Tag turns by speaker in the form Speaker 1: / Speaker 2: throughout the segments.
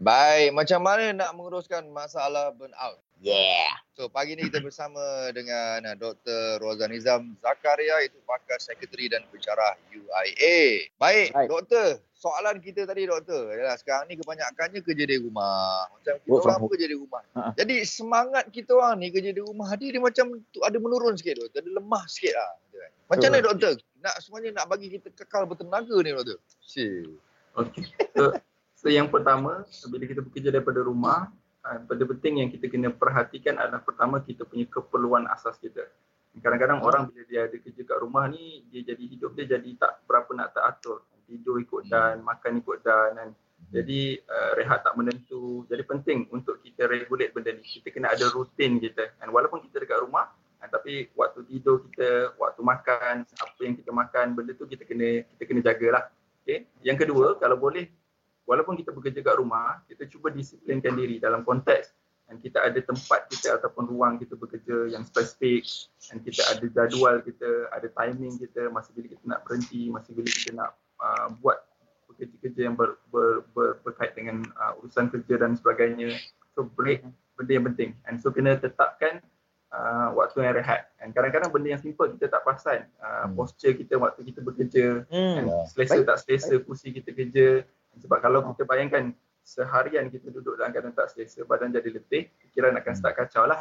Speaker 1: Baik, macam mana nak menguruskan masalah burnout?
Speaker 2: Yeah.
Speaker 1: So, pagi ni kita bersama dengan uh, Dr. Rozan Nizam Zakaria, itu pakar sekretari dan pencarah UIA. Baik,
Speaker 2: Baik.
Speaker 1: Doktor. Soalan kita tadi, Doktor. Yalah, sekarang ni kebanyakannya kerja di rumah. Macam kita
Speaker 2: Work
Speaker 1: orang pun kerja di rumah.
Speaker 2: Ha.
Speaker 1: Jadi, semangat kita orang ni kerja di rumah, dia, dia macam tu ada menurun sikit, Doktor. Ada lemah sikit lah. Macam mana, Doktor? Nak semuanya nak bagi kita kekal bertenaga ni, Doktor? Si.
Speaker 3: Okey. So, yang pertama, bila kita bekerja daripada rumah, benda penting yang kita kena perhatikan adalah pertama kita punya keperluan asas kita. Kadang-kadang orang bila dia ada kerja kat rumah ni, dia jadi hidup dia jadi tak berapa nak teratur. Tidur ikut dan, makan ikut dan. dan jadi uh, rehat tak menentu. Jadi penting untuk kita regulate benda ni. Kita kena ada rutin kita. And walaupun kita dekat rumah, uh, tapi waktu tidur kita, waktu makan, apa yang kita makan, benda tu kita kena kita kena jagalah. Okay. Yang kedua, kalau boleh, walaupun kita bekerja kat rumah, kita cuba disiplinkan diri dalam konteks dan kita ada tempat kita ataupun ruang kita bekerja yang spesifik dan kita ada jadual kita, ada timing kita, masa bila kita nak berhenti, masa bila kita nak uh, buat kerja-kerja yang ber, ber, ber, berkait dengan uh, urusan kerja dan sebagainya. So break benda yang penting. And so kena tetapkan uh, waktu yang rehat. And kadang-kadang benda yang simple kita tak perasan. Uh,
Speaker 1: Hmm.
Speaker 3: posture kita waktu kita bekerja,
Speaker 2: Hmm.
Speaker 3: And selesa
Speaker 2: Baik.
Speaker 3: tak selesa kursi kita kerja sebab kalau kita bayangkan seharian kita duduk dalam keadaan tak selesa badan jadi letih fikiran akan start kacau lah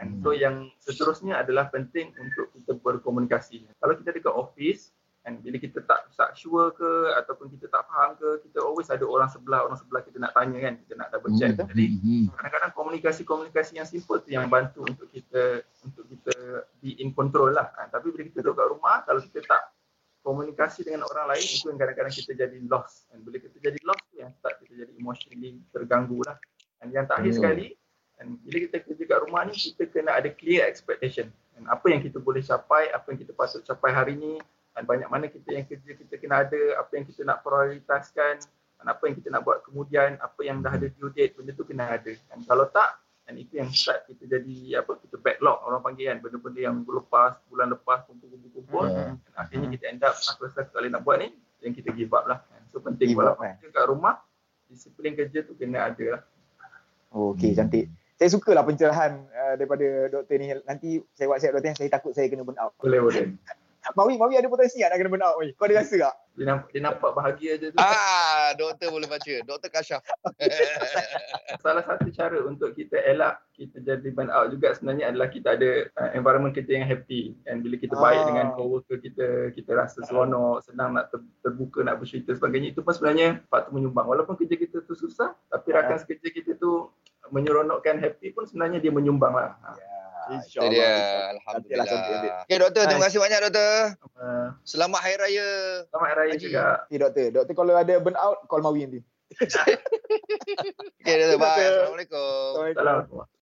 Speaker 3: and so yang seterusnya adalah penting untuk kita berkomunikasi kalau kita dekat office and bila kita tak tak sure ke ataupun kita tak faham ke kita always ada orang sebelah orang sebelah kita nak tanya kan kita nak double check
Speaker 1: Hmm.
Speaker 3: jadi
Speaker 1: Hmm.
Speaker 3: kadang-kadang komunikasi-komunikasi yang simple tu yang bantu untuk kita untuk kita be in control lah. Ha, tapi bila kita duduk kat rumah, kalau kita tak komunikasi dengan orang lain, itu yang kadang-kadang kita jadi lost. Dan bila kita jadi lost tu yang start kita jadi emotionally terganggu lah. Dan yang terakhir
Speaker 1: Hmm.
Speaker 3: sekali, dan bila kita kerja kat rumah ni, kita kena ada clear expectation. Dan apa yang kita boleh capai, apa yang kita patut capai hari ni, dan banyak mana kita yang kerja kita kena ada, apa yang kita nak prioritaskan, dan apa yang kita nak buat kemudian, apa yang dah ada due date, benda tu kena ada. Dan kalau tak, dan itu yang start kita jadi apa kita backlog orang panggil kan benda-benda yang minggu lepas bulan lepas dan akhirnya kita end up aku rasa tak boleh nak buat ni yang kita give up lah so penting
Speaker 2: Give up,
Speaker 3: walaupun
Speaker 2: eh.
Speaker 3: kerja kat rumah disiplin kerja tu kena ada lah
Speaker 2: Okey,
Speaker 1: Hmm.
Speaker 2: cantik. Saya sukalah pencerahan uh, daripada doktor ni. Nanti saya WhatsApp doktor, saya takut saya kena burn out.
Speaker 3: boleh boleh
Speaker 2: Mawi, Mawi ada potensi tak nak kena burn out? Mawi? Kau ada rasa tak?
Speaker 3: dia nampak, dia nampak bahagia je tu
Speaker 1: Ah, doktor boleh baca. Doktor Kasyaf.
Speaker 3: salah satu cara untuk kita elak kita jadi burn out juga sebenarnya adalah kita ada uh, environment kerja yang happy dan bila kita baik
Speaker 2: Ah.
Speaker 3: dengan coworker kita kita rasa seronok senang nak ter, terbuka nak bercerita sebagainya itu pun sebenarnya patut menyumbang walaupun kerja kita tu susah tapi
Speaker 2: Ah.
Speaker 3: rakan sekerja kita tu menyeronokkan happy pun sebenarnya dia menyumbang lah ha.
Speaker 1: Dia.
Speaker 2: Cantiklah, cantik, cantik.
Speaker 1: Alhamdulillah. Okey, doktor. Terima kasih banyak, doktor.
Speaker 3: uh,
Speaker 1: Selamat Hari Raya.
Speaker 3: selamat Hari Raya
Speaker 1: Haji.
Speaker 3: juga
Speaker 2: Okey doktor, doktor kalau ada burn out, call Mawi nanti.
Speaker 1: Okey, doktor. Bye.
Speaker 2: Assalamualaikum.
Speaker 3: Assalamualaikum